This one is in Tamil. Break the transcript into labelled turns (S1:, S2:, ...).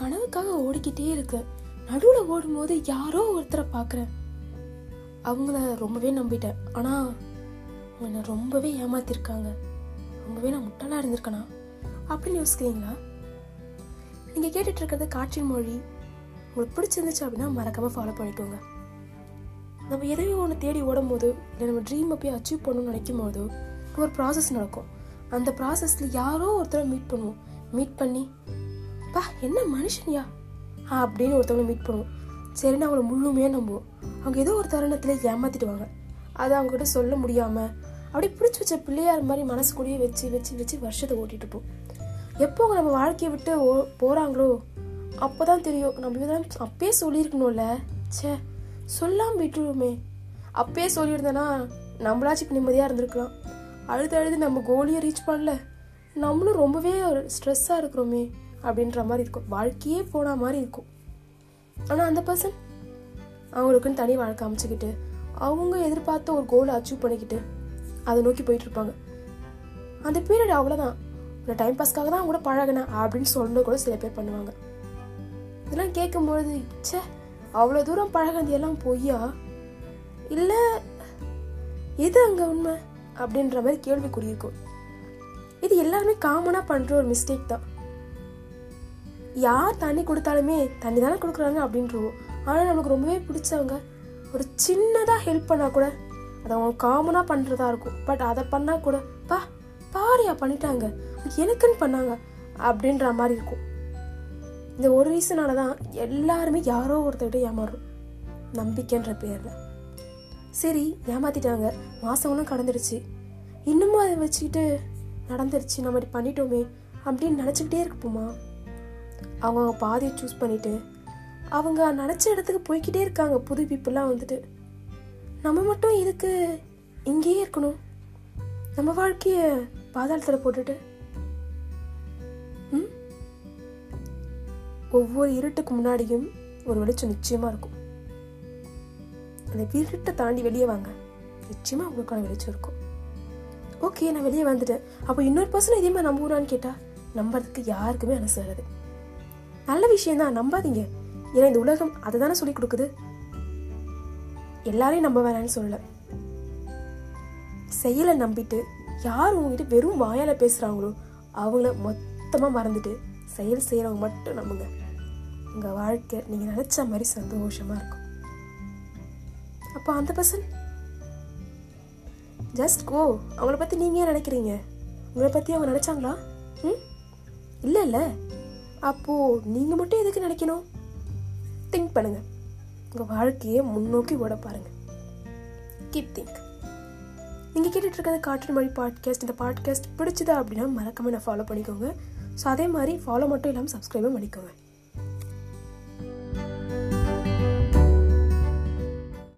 S1: கனவுக்காக ஓடிக்கிட்டே இருக்கேன் நடுவில் ஓடும்போது யாரோ ஒருத்தரை பார்க்குறேன். அவங்கள ரொம்பவே நம்பிட்டேன். ஆனால் அவங்க என்னை ரொம்பவே ஏமாத்திருக்காங்க. ரொம்பவே நான் முட்டாளாக இருந்திருக்கேனா? அப்படின்னு யோசிக்கிறீங்களா நீங்கள் கேட்டுட்டு இருக்கிறது காற்றின் மொழி. உங்களுக்கு பிடிச்சிருந்துச்சு அப்படின்னா மறக்காமல் ஃபாலோ பண்ணிக்கோங்க. நம்ம எதையோ ஒன்று தேடி ஓடும் போது இல்லை நம்ம ட்ரீமை போய் அச்சீவ் பண்ணணும்னு நினைக்கும் போது ஒரு ப்ராசஸ் நடக்கும். அந்த ப்ராசஸில் யாரோ ஒருத்தரை மீட் பண்ணுவோம். மீட் பண்ணி அப்பா என்ன மனுஷன்யா? அப்படின்னு ஒருத்தவங்களை மீட் பண்ணுவோம். சரின்னு அவங்கள முழுமையாக நம்புவோம். அவங்க ஏதோ ஒரு தருணத்தில் ஏமாத்திடுவாங்க. அதை அவங்ககிட்ட சொல்ல முடியாமல் அப்படியே பிடிச்சி வச்ச பிள்ளையார் மாதிரி மனசுக்குள்ளேயே வச்சு வச்சு வச்சு வருஷத்தை ஓட்டிகிட்டு இருப்போம். எப்போ அவங்க நம்ம வாழ்க்கையை விட்டு ஓ போகிறாங்களோ அப்போ தான் தெரியும். நம்ம தான் அப்பயே சொல்லியிருக்கணும்ல. ச்சே சொல்லாமல் விட்டுருவோமே. அப்பயே சொல்லியிருந்தேன்னா நம்மளாச்சும் இப்போ நிம்மதியாக இருந்திருக்கலாம். அழுது அழுது நம்ம கோலியை ரீச் பண்ணல. நம்மளும் ரொம்பவே ஸ்ட்ரெஸ்ஸாக இருக்கிறோமே. அப்படின்ற மாதிரி இருக்கும். வாழ்க்கையே போன மாதிரி இருக்கும். ஆனால் அந்த பர்சன் அவங்களுக்குன்னு தனி வாழ்க்கை அமைச்சுக்கிட்டு அவங்க எதிர்பார்த்த ஒரு கோலை அச்சீவ் பண்ணிக்கிட்டு அதை நோக்கி போயிட்டு இருப்பாங்க. அந்த பீரியட் அவ்வளோதான் ஒரு டைம் பாஸ்க்காக தான் கூட பழகினேன் அப்படின்னு சொல்லணும் கூட சில பேர் பண்ணுவாங்க. இதெல்லாம் கேட்கும்பொழுது சே அவ்வளோ தூரம் பழகினது எல்லாம் பொய்யா? இல்லை எது அங்கே உண்மை? அப்படின்ற மாதிரி கேள்விக்குறி இருக்கும். இது எல்லாருமே காமனாக பண்ணுற ஒரு மிஸ்டேக் தான். யார் தண்ணி கொடுத்தாலுமே தண்ணி தானே கொடுக்குறாங்க அப்படின்றோம் ஆனால் நமக்கு ரொம்பவே பிடிச்சவங்க ஒரு சின்னதாக ஹெல்ப் பண்ணால் கூட அது அவங்க காமனாக பண்ணுறதா இருக்கும். பட் அதை பண்ணால் கூட பா பாரியா பண்ணிட்டாங்க. எனக்குன்னு பண்ணாங்க. அப்படின்ற மாதிரி இருக்கும். இந்த ஒரு ரீசனால தான் எல்லாருமே யாரோ ஒருத்தர்கிட்ட ஏமாறும் நம்பிக்கைன்ற பேரில். சரி ஏமாத்திட்டாங்க. மாதங்களும் கடந்துருச்சு. இன்னமும் அதை வச்சுக்கிட்டு நடந்துருச்சு. நம்ம இப்படி பண்ணிட்டோமே அப்படின்னு நினச்சிக்கிட்டே இருப்போமா அவங்க அவங்க பாதையை சூஸ் பண்ணிட்டு அவங்க நினச்ச இடத்துக்கு போய்கிட்டே இருக்காங்க. புது பீப்புளாக வந்துட்டு. நம்ம மட்டும் இதுக்கு இங்கேயே இருக்கணும்? நம்ம வாழ்க்கையை பாதாளத்தில் போட்டுட்டு. ம்? ஒவ்வொரு இருட்டுக்கு முன்னாடியும் ஒரு வெளிச்சம் நிச்சயமாக இருக்கும். அந்த இருட்டை தாண்டி வெளியே வாங்க. நிச்சயமாக உங்களுக்கான வெளிச்சம் இருக்கும். ஓகே நான் வெளியே வந்துட்டேன். அப்போ இன்னொரு பர்சன் இதே மாதிரி நம்புறான்னு கேட்டால் நம்புறதுக்கு யாருக்குமே அனுசராது நல்ல விஷயம் தான் நம்பாதீங்க. ஏன்னா இந்த உலகம் அதை தானே சொல்லி கொடுக்குது. எல்லாரையும் நம்ப வேணாம்னு சொல்லல. செயலை நம்பிட்டு யார் உங்ககிட்ட வெறும் வாயால பேசுறாங்களோ அவங்கள மொத்தமா மறந்துட்டு செயல் செய்யறவங்க மட்டும் நம்புங்க. உங்க வாழ்க்கை நீங்க நினைச்ச மாதிரி சந்தோஷமா இருக்கும். அப்போ அந்த பர்சன் ஜஸ்ட் கோ அவங்கள பத்தி நீங்க ஏன் நினைக்கிறீங்க? உங்களை பத்தி அவங்க நினைச்சாங்களா? ம்? இல்லை இல்லை. அப்போ நீங்க மட்டும் எதுக்கு நினைக்கணும்? திங்க் பண்ணுங்க. உங்க வாழ்க்கையை முன்னோக்கி ஓட பாருங்க. கீப் திங்க் நீங்கள் கேட்டுட்டு இருக்கிறது காற்று மொழி பாட்காஸ்ட் இந்த பாட்காஸ்ட் பிடிச்சதா அப்படின்னா மறக்காம நான் ஃபாலோ பண்ணிக்கோங்க. ஸோ அதே மாதிரி ஃபாலோ மட்டும் இல்லாமல் சப்ஸ்கிரைபும் பண்ணிக்கோங்க.